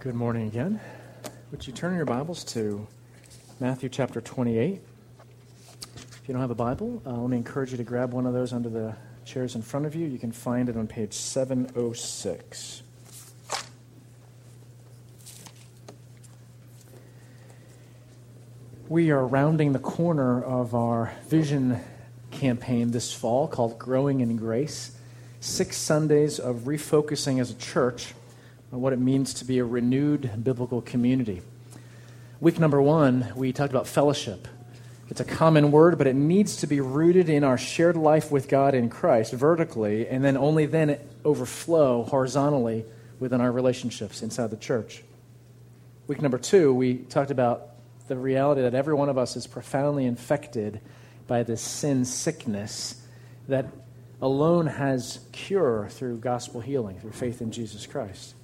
Good morning again. Would you turn your Bibles to Matthew chapter 28? If you don't have a Bible, uh, let me encourage you to grab one of those under the chairs in front of you. You can find it on page 706. We are rounding the corner of our vision campaign this fall called Growing in Grace. Six Sundays of refocusing as a church on what it means to be a renewed biblical community. Week number one, we talked about fellowship. It's a common word, but it needs to be rooted in our shared life with God in Christ vertically, and then only then overflow horizontally within our relationships inside the church. Week number two, we talked about the reality that every one of us is profoundly infected by this sin sickness that alone has cure through gospel healing, through faith in Jesus Christ.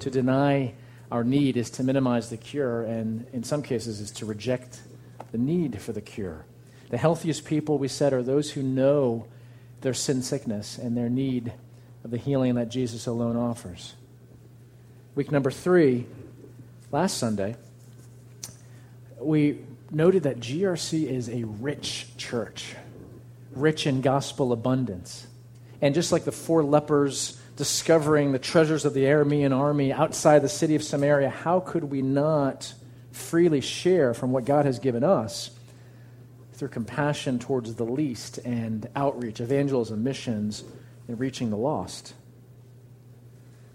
To deny our need is to minimize the cure, and in some cases, is to reject the need for the cure. The healthiest people, we said, are those who know their sin sickness and their need of the healing that Jesus alone offers. Week number three, last Sunday, we noted that GRC is a rich church, rich in gospel abundance. And just like the four lepers discovering the treasures of the Aramean army outside the city of Samaria, how could we not freely share from what God has given us through compassion towards the least and outreach, evangelism, missions, and reaching the lost?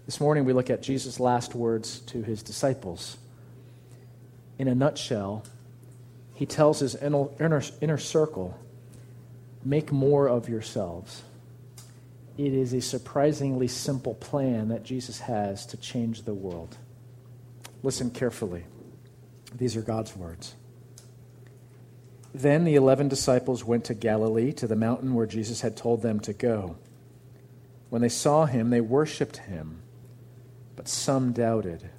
This morning we look at Jesus' last words to his disciples. In a nutshell, he tells his inner, inner, inner circle make more of yourselves. It is a surprisingly simple plan that Jesus has to change the world. Listen carefully. These are God's words. Then the eleven disciples went to Galilee, to the mountain where Jesus had told them to go. When they saw him, they worshipped him, but some doubted.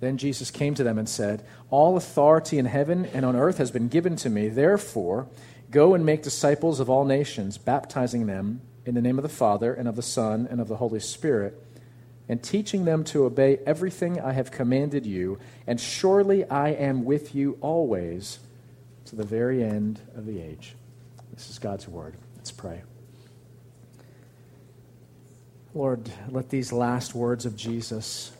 Then Jesus came to them and said, All authority in heaven and on earth has been given to me. Therefore, go and make disciples of all nations, baptizing them in the name of the Father, and of the Son, and of the Holy Spirit, and teaching them to obey everything I have commanded you. And surely I am with you always to the very end of the age. This is God's word. Let's pray. Lord, let these last words of Jesus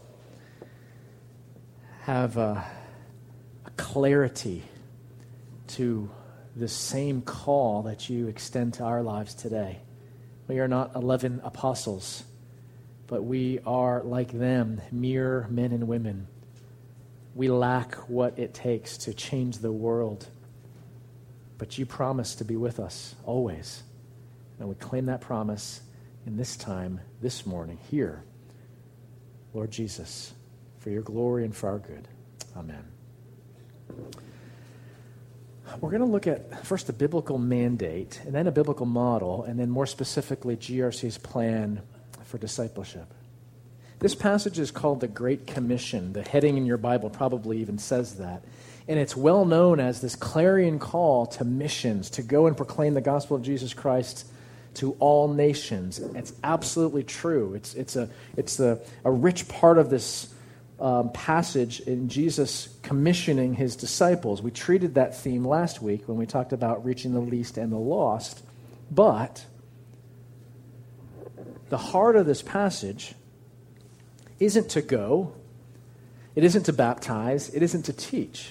have a, a clarity to the same call that you extend to our lives today. We are not 11 apostles, but we are like them, mere men and women. We lack what it takes to change the world. But you promise to be with us always. And we claim that promise in this time, this morning, here. Lord Jesus, for your glory and for our good. Amen. We're going to look at first a biblical mandate, and then a biblical model, and then more specifically, GRC's plan for discipleship. This passage is called the Great Commission. The heading in your Bible probably even says that. And it's well known as this clarion call to missions, to go and proclaim the gospel of Jesus Christ to all nations. It's absolutely true. It's, it's, a, it's a, a rich part of this um, passage in Jesus commissioning his disciples. We treated that theme last week when we talked about reaching the least and the lost. But the heart of this passage isn't to go, it isn't to baptize, it isn't to teach.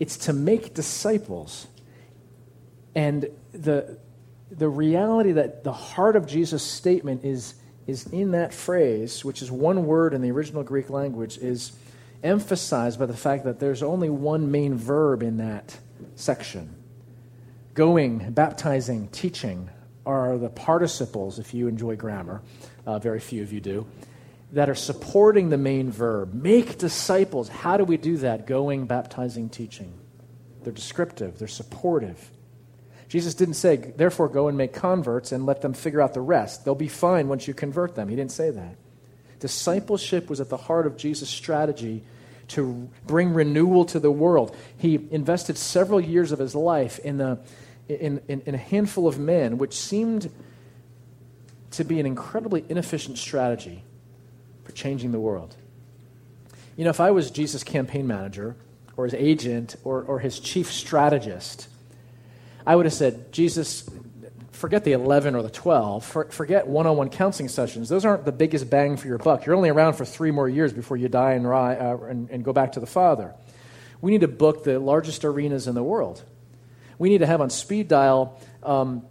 It's to make disciples. And the, the reality that the heart of Jesus' statement is is in that phrase, which is one word in the original Greek language, is emphasized by the fact that there's only one main verb in that section. Going, baptizing, teaching are the participles, if you enjoy grammar. Uh, very few of you do. That are supporting the main verb. Make disciples. How do we do that? Going, baptizing, teaching. They're descriptive, they're supportive. Jesus didn't say, therefore, go and make converts and let them figure out the rest. They'll be fine once you convert them. He didn't say that. Discipleship was at the heart of Jesus' strategy to bring renewal to the world. He invested several years of his life in, the, in, in, in a handful of men, which seemed to be an incredibly inefficient strategy for changing the world. You know, if I was Jesus' campaign manager or his agent or, or his chief strategist, I would have said, Jesus, forget the 11 or the 12. For, forget one on one counseling sessions. Those aren't the biggest bang for your buck. You're only around for three more years before you die and, uh, and, and go back to the Father. We need to book the largest arenas in the world. We need to have on speed dial um,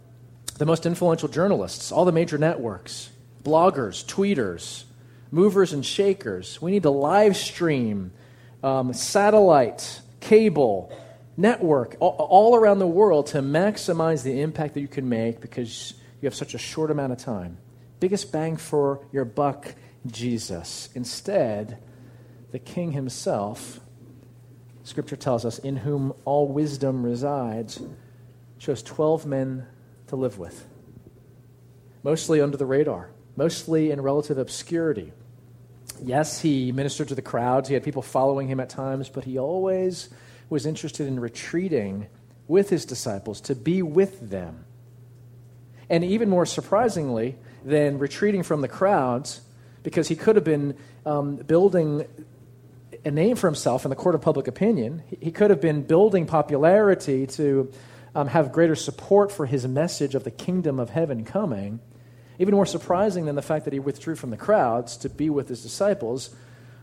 the most influential journalists, all the major networks, bloggers, tweeters, movers and shakers. We need to live stream um, satellite, cable, network all, around the world to maximize the impact that you can make because you have such a short amount of time. Biggest bang for your buck, Jesus. Instead, the king himself, scripture tells us, in whom all wisdom resides, chose 12 men to live with, mostly under the radar, mostly in relative obscurity. Yes, he ministered to the crowds, he had people following him at times, but he always was interested in retreating with his disciples to be with them. And even more surprisingly than retreating from the crowds, because he could have been um, building a name for himself in the court of public opinion, he could have been building popularity to um, have greater support for his message of the kingdom of heaven coming. Even more surprising than the fact that he withdrew from the crowds to be with his disciples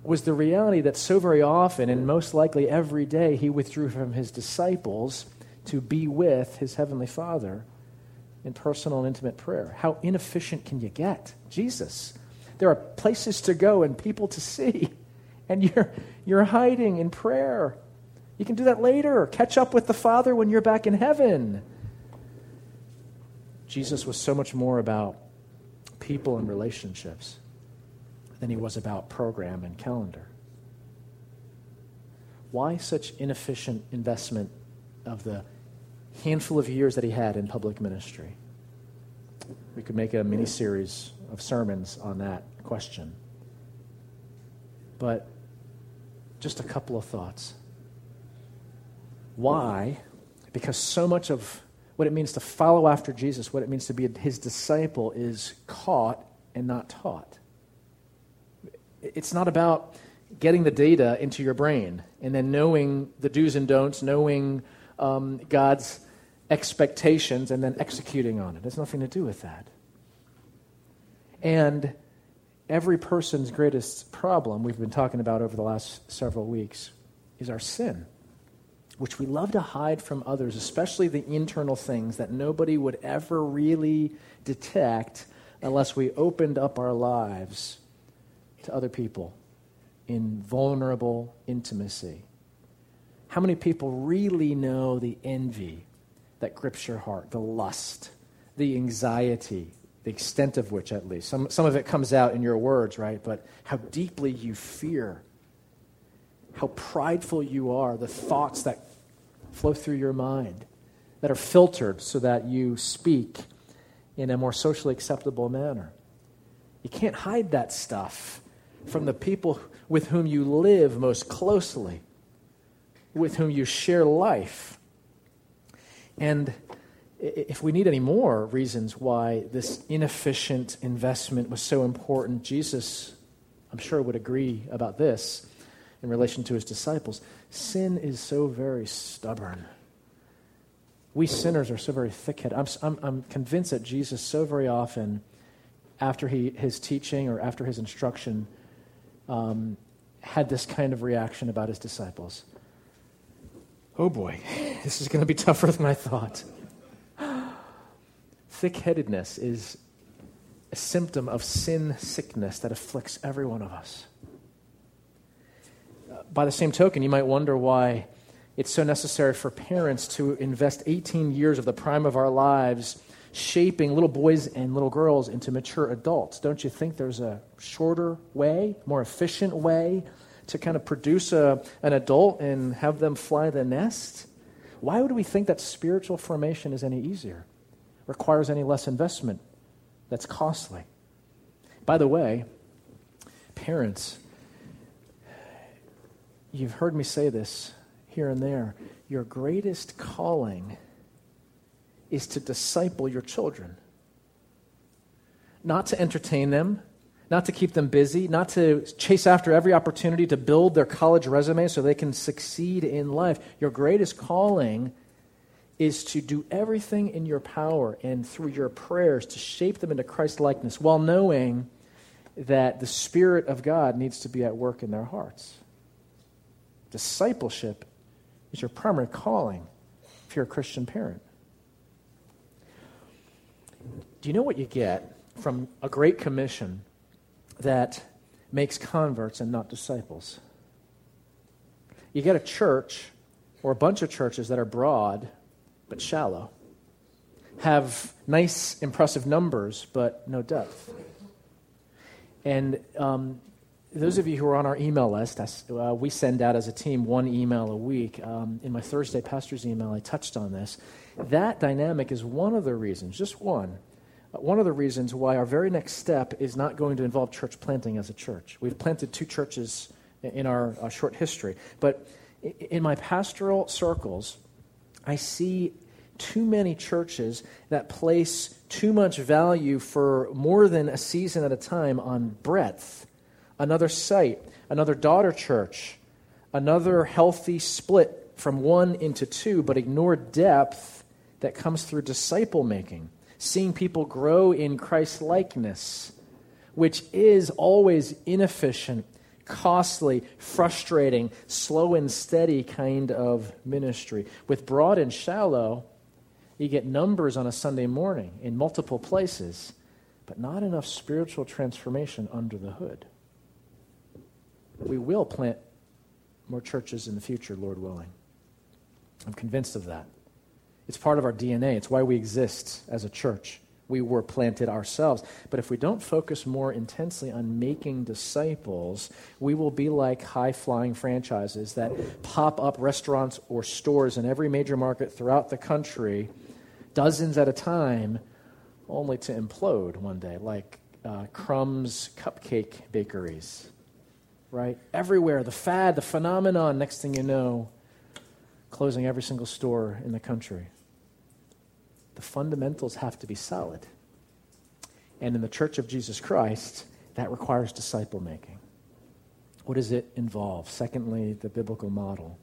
was the reality that so very often, and most likely every day, he withdrew from his disciples to be with his heavenly Father in personal and intimate prayer. How inefficient can you get? Jesus. There are places to go and people to see, and you're, you're hiding in prayer. You can do that later. Catch up with the Father when you're back in heaven. Jesus was so much more about people and relationships than he was about program and calendar. Why such inefficient investment of the handful of years that he had in public ministry? We could make a mini series of sermons on that question. But just a couple of thoughts. Why? Because so much of what it means to follow after Jesus, what it means to be his disciple, is caught and not taught. It's not about getting the data into your brain and then knowing the do's and don'ts, knowing um, God's expectations, and then executing on it. It has nothing to do with that. And every person's greatest problem, we've been talking about over the last several weeks, is our sin, which we love to hide from others, especially the internal things that nobody would ever really detect unless we opened up our lives to other people in vulnerable intimacy. How many people really know the envy that grips your heart, the lust, the anxiety, the extent of which, at least? Some, some of it comes out in your words, right? But how deeply you fear, how prideful you are, the thoughts that flow through your mind that are filtered so that you speak in a more socially acceptable manner. You can't hide that stuff from the people with whom you live most closely, with whom you share life. And if we need any more reasons why this inefficient investment was so important, Jesus, I'm sure, would agree about this in relation to his disciples. Sin is so very stubborn. We sinners are so very thick headed. I'm, I'm, I'm convinced that Jesus, so very often, after he, his teaching or after his instruction, um, had this kind of reaction about his disciples. Oh boy, this is going to be tougher than I thought. Thick headedness is a symptom of sin sickness that afflicts every one of us. Uh, by the same token, you might wonder why it's so necessary for parents to invest 18 years of the prime of our lives shaping little boys and little girls into mature adults. Don't you think there's a shorter way, more efficient way to kind of produce a, an adult and have them fly the nest? Why would we think that spiritual formation is any easier, requires any less investment, that's costly? By the way, parents, you've heard me say this here and there. Your greatest calling is to disciple your children. Not to entertain them, not to keep them busy, not to chase after every opportunity to build their college resume so they can succeed in life. Your greatest calling is to do everything in your power and through your prayers to shape them into Christ likeness while knowing that the Spirit of God needs to be at work in their hearts. Discipleship is your primary calling if you're a Christian parent. Do you know what you get from a great commission that makes converts and not disciples? You get a church or a bunch of churches that are broad but shallow, have nice, impressive numbers but no depth. And um, those of you who are on our email list, uh, we send out as a team one email a week. Um, in my Thursday pastor's email, I touched on this. That dynamic is one of the reasons, just one, one of the reasons why our very next step is not going to involve church planting as a church. We've planted two churches in our uh, short history. But in my pastoral circles, I see too many churches that place too much value for more than a season at a time on breadth, another site, another daughter church, another healthy split from one into two, but ignore depth that comes through disciple making, seeing people grow in Christ likeness, which is always inefficient, costly, frustrating, slow and steady kind of ministry. With broad and shallow, you get numbers on a Sunday morning in multiple places, but not enough spiritual transformation under the hood. We will plant more churches in the future, Lord willing. I'm convinced of that. It's part of our DNA. It's why we exist as a church. We were planted ourselves. But if we don't focus more intensely on making disciples, we will be like high flying franchises that pop up restaurants or stores in every major market throughout the country dozens at a time, only to implode one day, like uh, Crumb's cupcake bakeries. Right? Everywhere, the fad, the phenomenon, next thing you know, closing every single store in the country. The fundamentals have to be solid. And in the Church of Jesus Christ, that requires disciple making. What does it involve? Secondly, the biblical model.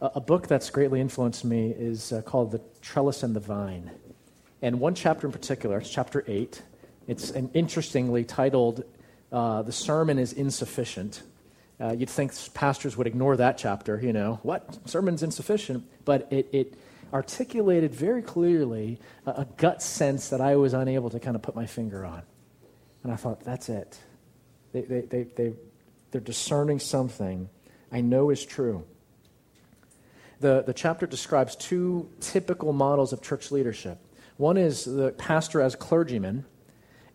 A, book that's greatly influenced me is uh, called The Trellis and the Vine. And one chapter in particular, it's chapter 8. It's an interestingly titled, uh, The Sermon is Insufficient. Uh, you'd think pastors would ignore that chapter, you know, what? Sermon's insufficient. But it, it articulated very clearly a, a gut sense that I was unable to kind of put my finger on. And I thought, that's it. They, they, they, they, they're discerning something I know is true the, the chapter describes two typical models of church leadership. One is the pastor as clergyman,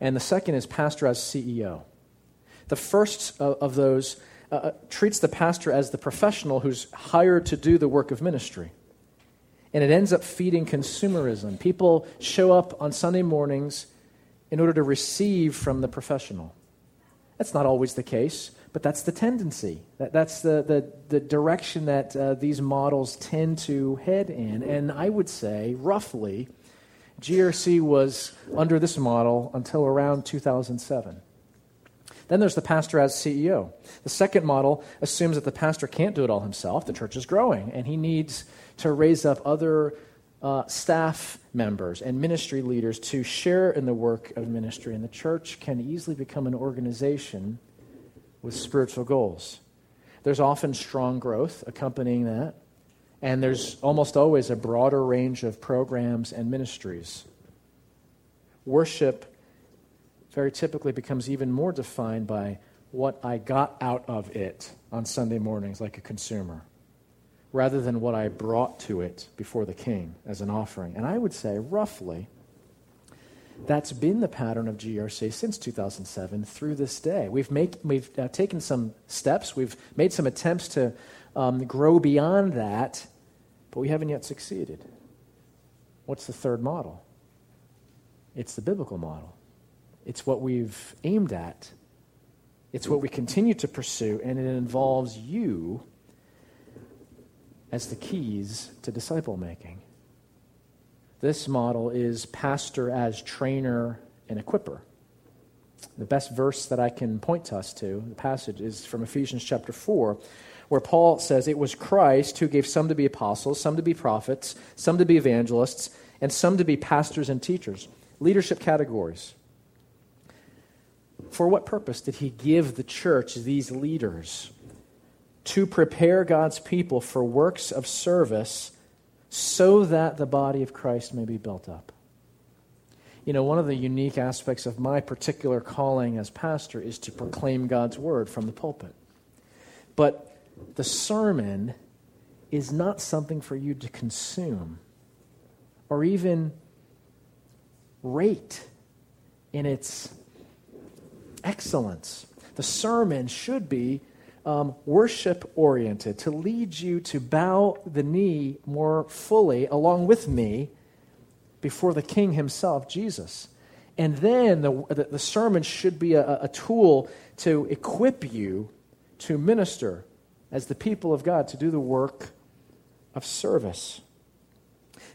and the second is pastor as CEO. The first of, of those uh, uh, treats the pastor as the professional who's hired to do the work of ministry. And it ends up feeding consumerism. People show up on Sunday mornings in order to receive from the professional. That's not always the case. But that's the tendency. That, that's the, the, the direction that uh, these models tend to head in. And I would say, roughly, GRC was under this model until around 2007. Then there's the pastor as CEO. The second model assumes that the pastor can't do it all himself. The church is growing, and he needs to raise up other uh, staff members and ministry leaders to share in the work of ministry. And the church can easily become an organization with spiritual goals. There's often strong growth accompanying that, and there's almost always a broader range of programs and ministries. Worship very typically becomes even more defined by what I got out of it on Sunday mornings like a consumer, rather than what I brought to it before the king as an offering. And I would say, roughly, that's been the pattern of GRC since 2007 through this day. We've, make, we've uh, taken some steps, we've made some attempts to um, grow beyond that, but we haven't yet succeeded. What's the third model? It's the biblical model. It's what we've aimed at. It's what we continue to pursue, and it involves you as the keys to disciple making. This model is pastor as trainer and equiper. The best verse that I can point to us to, the passage, is from Ephesians chapter 4, where Paul says, It was Christ who gave some to be apostles, some to be prophets, some to be evangelists, and some to be pastors and teachers. Leadership categories. For what purpose did he give the church these leaders? To prepare God's people for works of service so that the body of Christ may be built up. You know, one of the unique aspects of my particular calling as pastor is to proclaim God's word from the pulpit. But the sermon is not something for you to consume or even rate in its excellence. The sermon should be um, worship oriented, to lead you to bow the knee more fully along with me before the King himself, Jesus. And then the, the, sermon should be a, a tool to equip you to minister as the people of God, to do the work of service.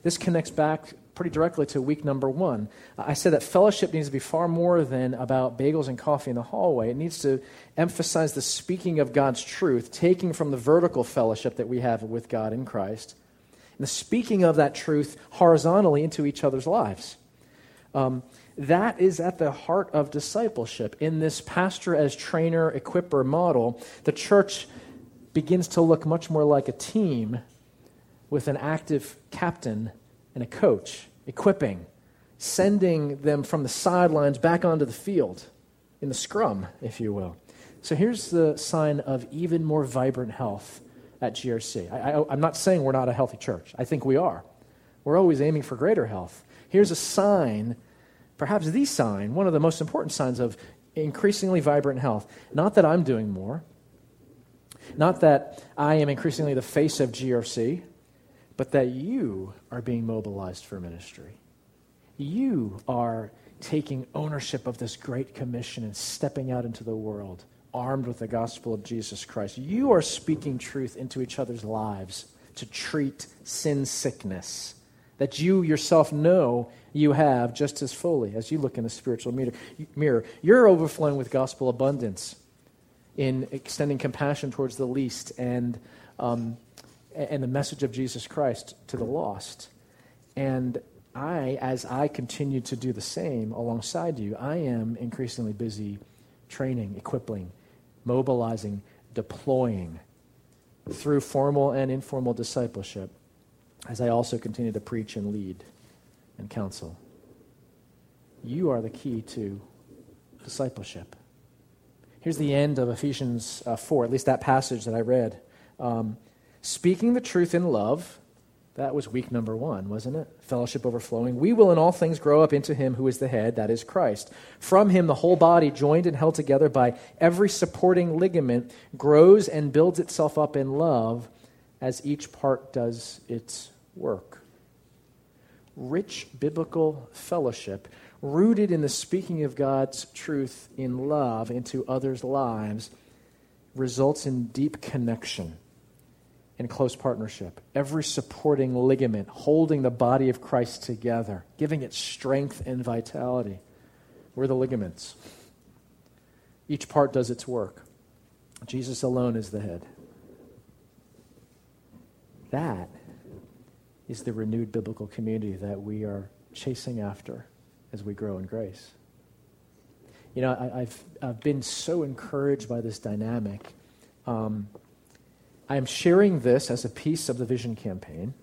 This connects back pretty directly to week number one. I said that fellowship needs to be far more than about bagels and coffee in the hallway. It needs to emphasize the speaking of God's truth, taking from the vertical fellowship that we have with God in Christ, and the speaking of that truth horizontally into each other's lives. Um, that is at the heart of discipleship. In this pastor as trainer, equiper model, the church begins to look much more like a team with an active captain and a coach, equipping, sending them from the sidelines back onto the field in the scrum, if you will. So here's the sign of even more vibrant health at GRC. I, am not saying we're not a healthy church. I think we are. We're always aiming for greater health. Here's a sign, perhaps the sign, one of the most important signs of increasingly vibrant health. Not that I'm doing more, not that I am increasingly the face of GRC, but that you are being mobilized for ministry. You are taking ownership of this great commission and stepping out into the world armed with the gospel of Jesus Christ. You are speaking truth into each other's lives to treat sin sickness that you yourself know you have just as fully as you look in the spiritual mirror. You're overflowing with gospel abundance in extending compassion towards the least and um, and the message of Jesus Christ to the lost. And I, as I continue to do the same alongside you, I am increasingly busy training, equipping, mobilizing, deploying through formal and informal discipleship as I also continue to preach and lead and counsel. You are the key to discipleship. Here's the end of Ephesians uh, 4, at least that passage that I read. Um, Speaking the truth in love, that was week number one, wasn't it? Fellowship overflowing. We will in all things grow up into him who is the head, that is Christ. From him, the whole body, joined and held together by every supporting ligament, grows and builds itself up in love as each part does its work. Rich biblical fellowship, rooted in the speaking of God's truth in love into others' lives, results in deep connection in close partnership, every supporting ligament holding the body of Christ together, giving it strength and vitality. We're the ligaments. Each part does its work. Jesus alone is the head. That is the renewed biblical community that we are chasing after as we grow in grace. You know, I, have I've been so encouraged by this dynamic. Um, I am sharing this as a piece of the Vision campaign.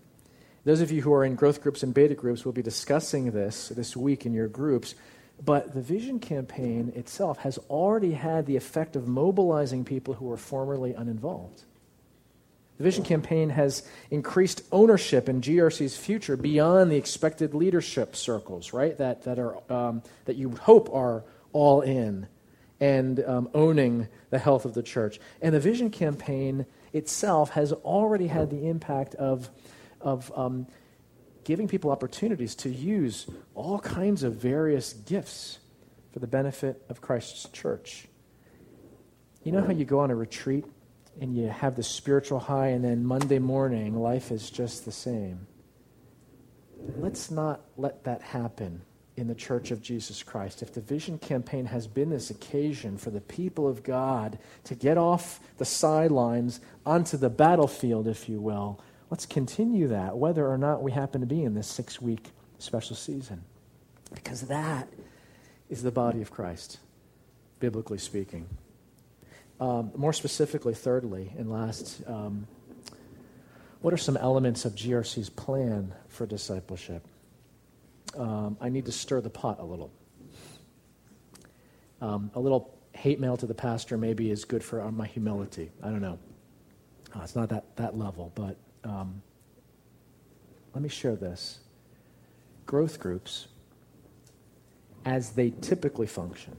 Those of you who are in growth groups and beta groups will be discussing this this week in your groups. But the Vision campaign itself has already had the effect of mobilizing people who were formerly uninvolved. The Vision campaign has increased ownership in GRC's future beyond the expected leadership circles, right? That, that, are, um, that you hope are all in and um, owning the health of the church. And the Vision campaign itself has already had the impact of, of um, giving people opportunities to use all kinds of various gifts for the benefit of Christ's church. You know how you go on a retreat and you have the spiritual high, and then Monday morning, life is just the same. Let's not let that happen in the church of Jesus Christ, if the vision campaign has been this occasion for the people of God to get off the sidelines onto the battlefield, if you will, let's continue that, whether or not we happen to be in this six week special season. Because that is the body of Christ, biblically speaking. Um, more specifically, thirdly, and last, um, what are some elements of GRC's plan for discipleship? Um, I need to stir the pot a little. Um, a little hate mail to the pastor maybe is good for my humility. I don't know. Uh, it's not that, that level, but um, let me share this. Growth groups, as they typically function,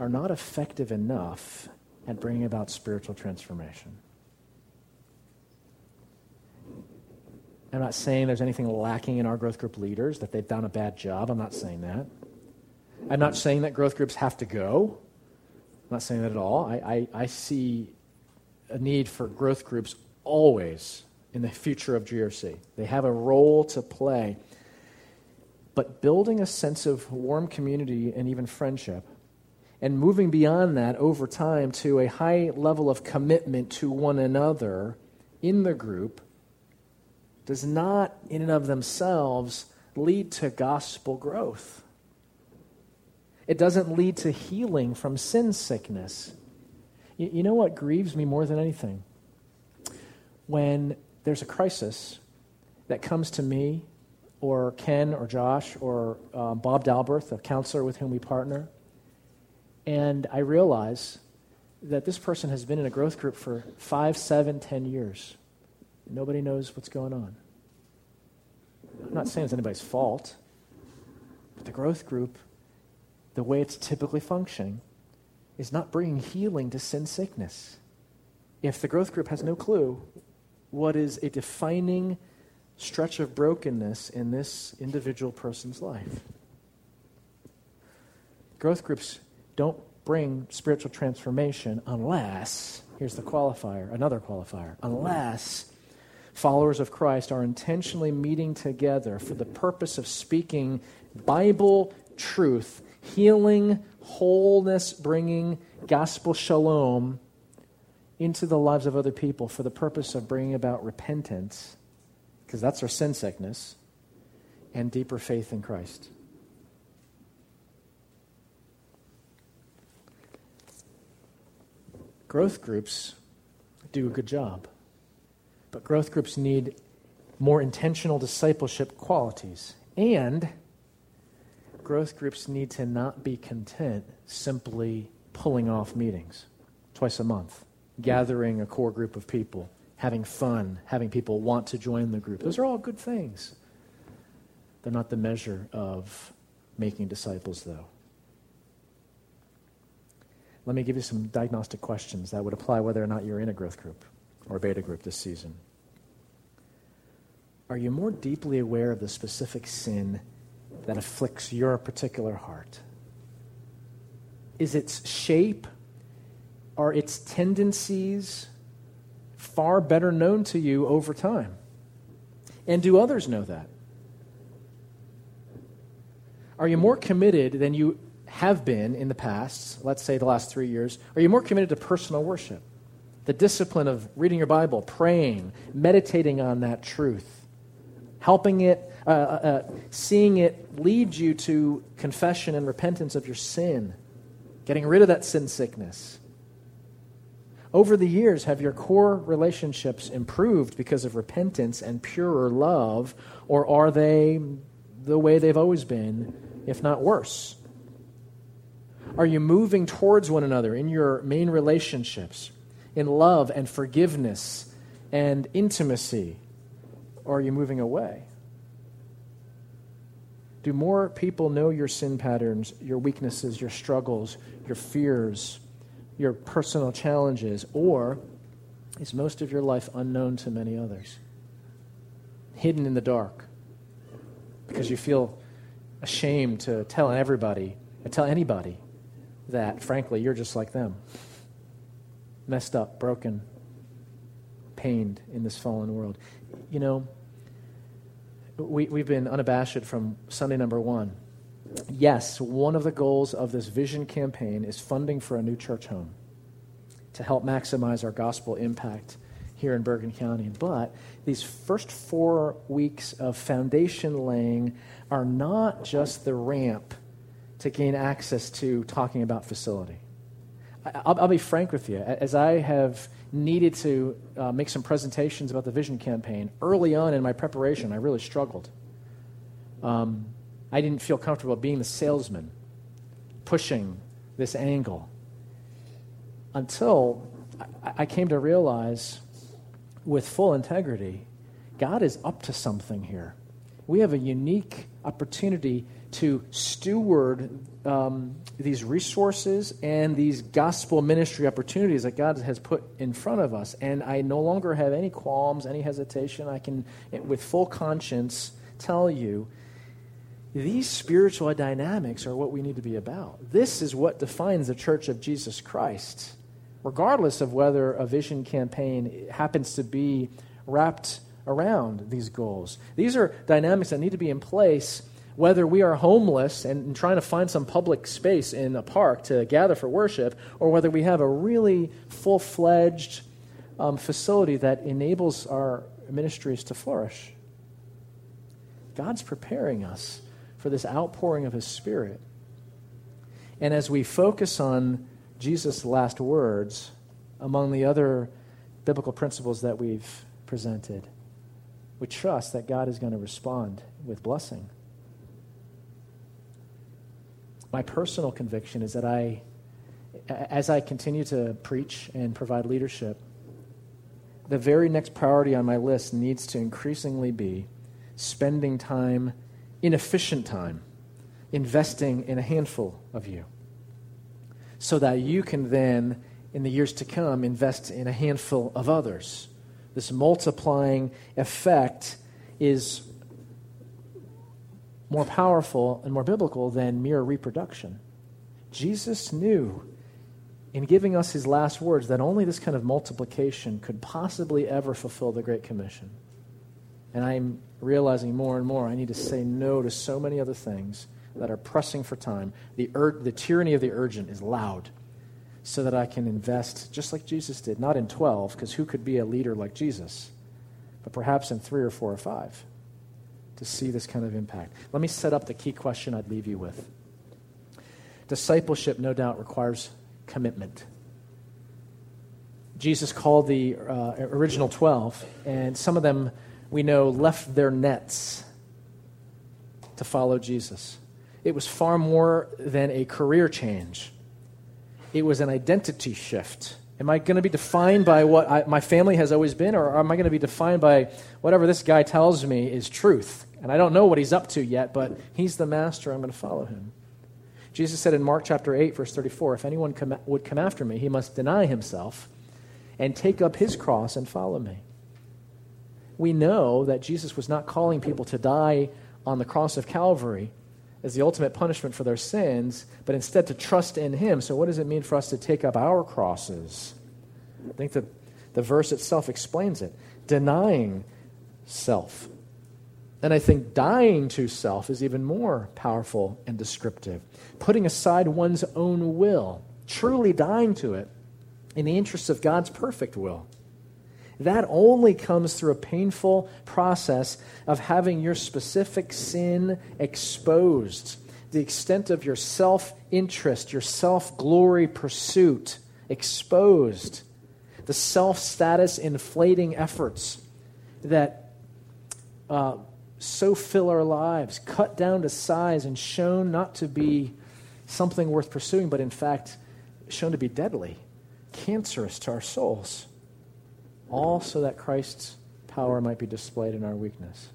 are not effective enough at bringing about spiritual transformation. I'm not saying there's anything lacking in our growth group leaders, that they've done a bad job. I'm not saying that. I'm not saying that growth groups have to go. I'm not saying that at all. I, I, I see a need for growth groups always in the future of GRC. They have a role to play. But building a sense of warm community and even friendship, and moving beyond that over time to a high level of commitment to one another in the group does not, in and of themselves, lead to gospel growth. It doesn't lead to healing from sin sickness. You, you, know what grieves me more than anything? When there's a crisis that comes to me, or Ken, or Josh, or um, Bob Dalberth, a counselor with whom we partner, and I realize that this person has been in a growth group for five, seven, ten years. Nobody knows what's going on. I'm not saying it's anybody's fault, but the growth group, the way it's typically functioning, is not bringing healing to sin sickness. If the growth group has no clue what is a defining stretch of brokenness in this individual person's life, growth groups don't bring spiritual transformation unless, here's the qualifier, another qualifier, unless followers of Christ are intentionally meeting together for the purpose of speaking Bible truth, healing, wholeness, bringing gospel shalom into the lives of other people for the purpose of bringing about repentance, because that's our sin sickness, and deeper faith in Christ. Growth groups do a good job. But growth groups need more intentional discipleship qualities. And growth groups need to not be content simply pulling off meetings twice a month, gathering a core group of people, having fun, having people want to join the group. Those are all good things. They're not the measure of making disciples, though. Let me give you some diagnostic questions that would apply whether or not you're in a growth group or beta group this season? Are you more deeply aware of the specific sin that afflicts your particular heart? Is its shape or its tendencies far better known to you over time? And do others know that? Are you more committed than you have been in the past, let's say the last three years? Are you more committed to personal worship? The discipline of reading your Bible, praying, meditating on that truth, helping it, uh, uh, uh, seeing it lead you to confession and repentance of your sin, getting rid of that sin sickness. Over the years, have your core relationships improved because of repentance and purer love, or are they the way they've always been, if not worse? Are you moving towards one another in your main relationships? In love and forgiveness and intimacy? Or are you moving away? Do more people know your sin patterns, your weaknesses, your struggles, your fears, your personal challenges? Or is most of your life unknown to many others? Hidden in the dark because you feel ashamed to tell everybody, tell anybody that, frankly, you're just like them messed up, broken, pained in this fallen world. You know, we, we've been unabashed from Sunday number one. Yes, one of the goals of this vision campaign is funding for a new church home to help maximize our gospel impact here in Bergen County. But these first four weeks of foundation laying are not just the ramp to gain access to talking about facility. I'll, I'll be frank with you. As I have needed to uh, make some presentations about the vision campaign, early on in my preparation, I really struggled. Um, I didn't feel comfortable being the salesman, pushing this angle, until I, I came to realize with full integrity God is up to something here. We have a unique opportunity to steward um, these resources and these gospel ministry opportunities that God has put in front of us. And I no longer have any qualms, any hesitation. I can, with full conscience, tell you these spiritual dynamics are what we need to be about. This is what defines the church of Jesus Christ, regardless of whether a vision campaign happens to be wrapped around these goals. These are dynamics that need to be in place whether we are homeless and trying to find some public space in a park to gather for worship, or whether we have a really full fledged um, facility that enables our ministries to flourish. God's preparing us for this outpouring of His Spirit. And as we focus on Jesus' last words, among the other biblical principles that we've presented, we trust that God is going to respond with blessing. My personal conviction is that I, as I continue to preach and provide leadership, the very next priority on my list needs to increasingly be spending time, inefficient time, investing in a handful of you so that you can then, in the years to come, invest in a handful of others. This multiplying effect is more powerful and more biblical than mere reproduction. Jesus knew in giving us his last words that only this kind of multiplication could possibly ever fulfill the Great Commission. And I'm realizing more and more I need to say no to so many other things that are pressing for time. The, ur- the tyranny of the urgent is loud so that I can invest just like Jesus did, not in 12, because who could be a leader like Jesus, but perhaps in three or four or five to see this kind of impact. Let me set up the key question I'd leave you with. Discipleship, no doubt, requires commitment. Jesus called the uh, original 12, and some of them we know left their nets to follow Jesus. It was far more than a career change it was an identity shift. Am I going to be defined by what I, my family has always been, or am I going to be defined by whatever this guy tells me is truth? And I don't know what he's up to yet, but he's the master. I'm going to follow him. Jesus said in Mark chapter 8, verse 34 If anyone come, would come after me, he must deny himself and take up his cross and follow me. We know that Jesus was not calling people to die on the cross of Calvary as the ultimate punishment for their sins, but instead to trust in Him. So, what does it mean for us to take up our crosses? I think that the verse itself explains it denying self. And I think dying to self is even more powerful and descriptive. Putting aside one's own will, truly dying to it in the interest of God's perfect will. That only comes through a painful process of having your specific sin exposed, the extent of your self interest, your self glory pursuit exposed, the self status inflating efforts that uh, so fill our lives, cut down to size and shown not to be something worth pursuing, but in fact shown to be deadly, cancerous to our souls all so that Christ's power might be displayed in our weakness.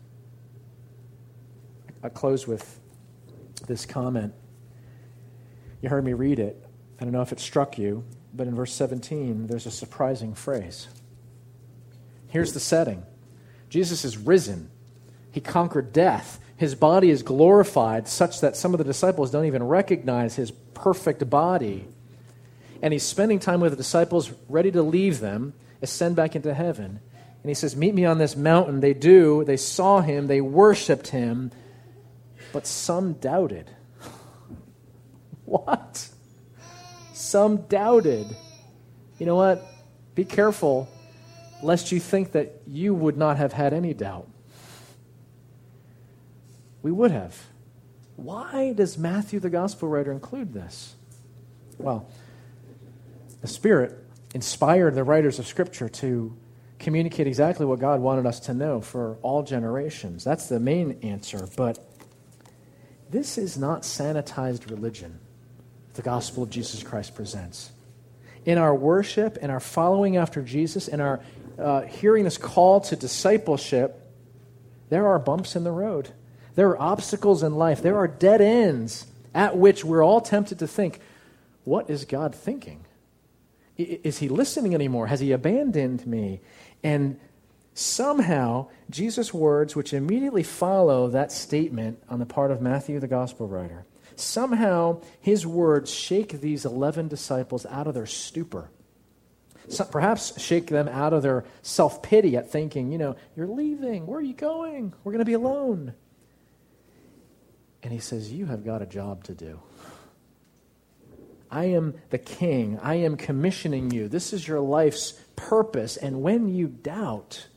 I close with this comment. You heard me read it. I don't know if it struck you, but in verse 17, there's a surprising phrase. Here's the setting Jesus is risen, he conquered death. His body is glorified such that some of the disciples don't even recognize his perfect body. And he's spending time with the disciples, ready to leave them ascend back into heaven. And he says, Meet me on this mountain. They do. They saw him. They worshiped him. But some doubted. what? Some doubted. You know what? Be careful lest you think that you would not have had any doubt. We would have. Why does Matthew, the gospel writer, include this? Well, the Spirit inspired the writers of Scripture to communicate exactly what God wanted us to know for all generations. That's the main answer. But this is not sanitized religion, the gospel of Jesus Christ presents. In our worship, in our following after Jesus, in our uh, hearing this call to discipleship, there are bumps in the road. There are obstacles in life. There are dead ends at which we're all tempted to think, what is God thinking? Is he listening anymore? Has he abandoned me? And somehow, Jesus' words, which immediately follow that statement on the part of Matthew, the gospel writer, somehow his words shake these 11 disciples out of their stupor. Perhaps shake them out of their self pity at thinking, you know, you're leaving. Where are you going? We're going to be alone. And he says, You have got a job to do. I am the king. I am commissioning you. This is your life's purpose. And when you doubt,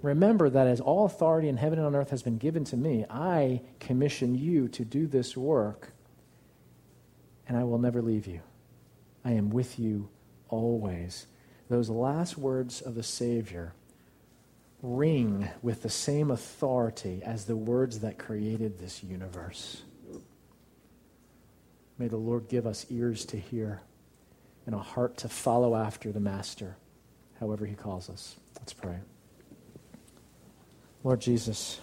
remember that as all authority in heaven and on earth has been given to me, I commission you to do this work, and I will never leave you. I am with you always. Those last words of the Savior ring with the same authority as the words that created this universe. May the Lord give us ears to hear and a heart to follow after the Master, however he calls us. Let's pray. Lord Jesus,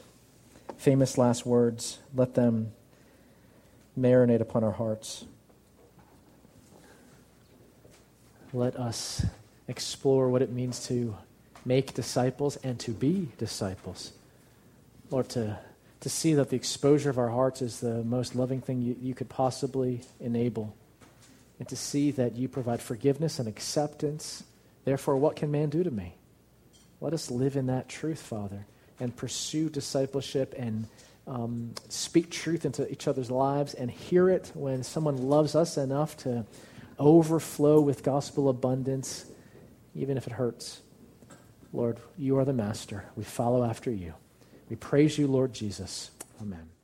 famous last words, let them marinate upon our hearts. Let us explore what it means to make disciples and to be disciples. Lord, to to see that the exposure of our hearts is the most loving thing you, you could possibly enable, and to see that you provide forgiveness and acceptance. Therefore, what can man do to me? Let us live in that truth, Father, and pursue discipleship and um, speak truth into each other's lives and hear it when someone loves us enough to overflow with gospel abundance, even if it hurts. Lord, you are the master. We follow after you. We praise you, Lord Jesus. Amen.